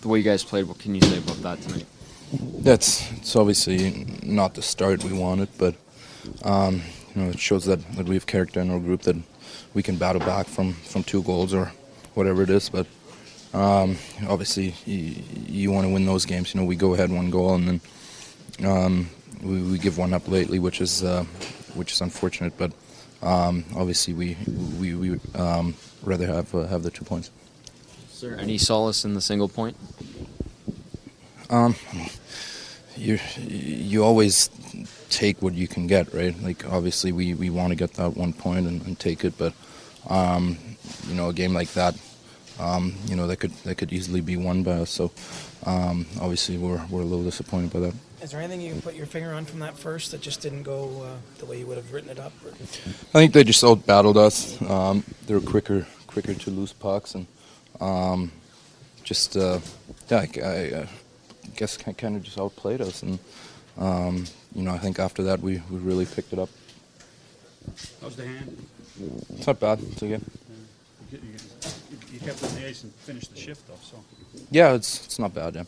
the way you guys played, what can you say about that tonight? That's it's obviously not the start we wanted, but um, you know it shows that, that we have character in our group that we can battle back from, from two goals or whatever it is. But um, obviously you, you want to win those games. You know we go ahead one goal and then um, we, we give one up lately, which is uh, which is unfortunate. But um, obviously we we, we um, rather have uh, have the two points. Is there any solace in the single point? Um, you you always take what you can get, right? Like obviously we, we want to get that one point and, and take it, but um, you know a game like that, um, you know that could that could easily be won by us. So um, obviously we're we're a little disappointed by that. Is there anything you can put your finger on from that first that just didn't go uh, the way you would have written it up? Or? I think they just out battled us. Um, they were quicker quicker to lose pucks and um, just uh, yeah, I, I, I guess kind of just outplayed us and. Um, you know, I think after that we, we really picked it up. How's the hand? It's not bad. It's okay. You, you, you kept on the ice and finished the shift, though. So. Yeah, it's it's not bad. Yeah.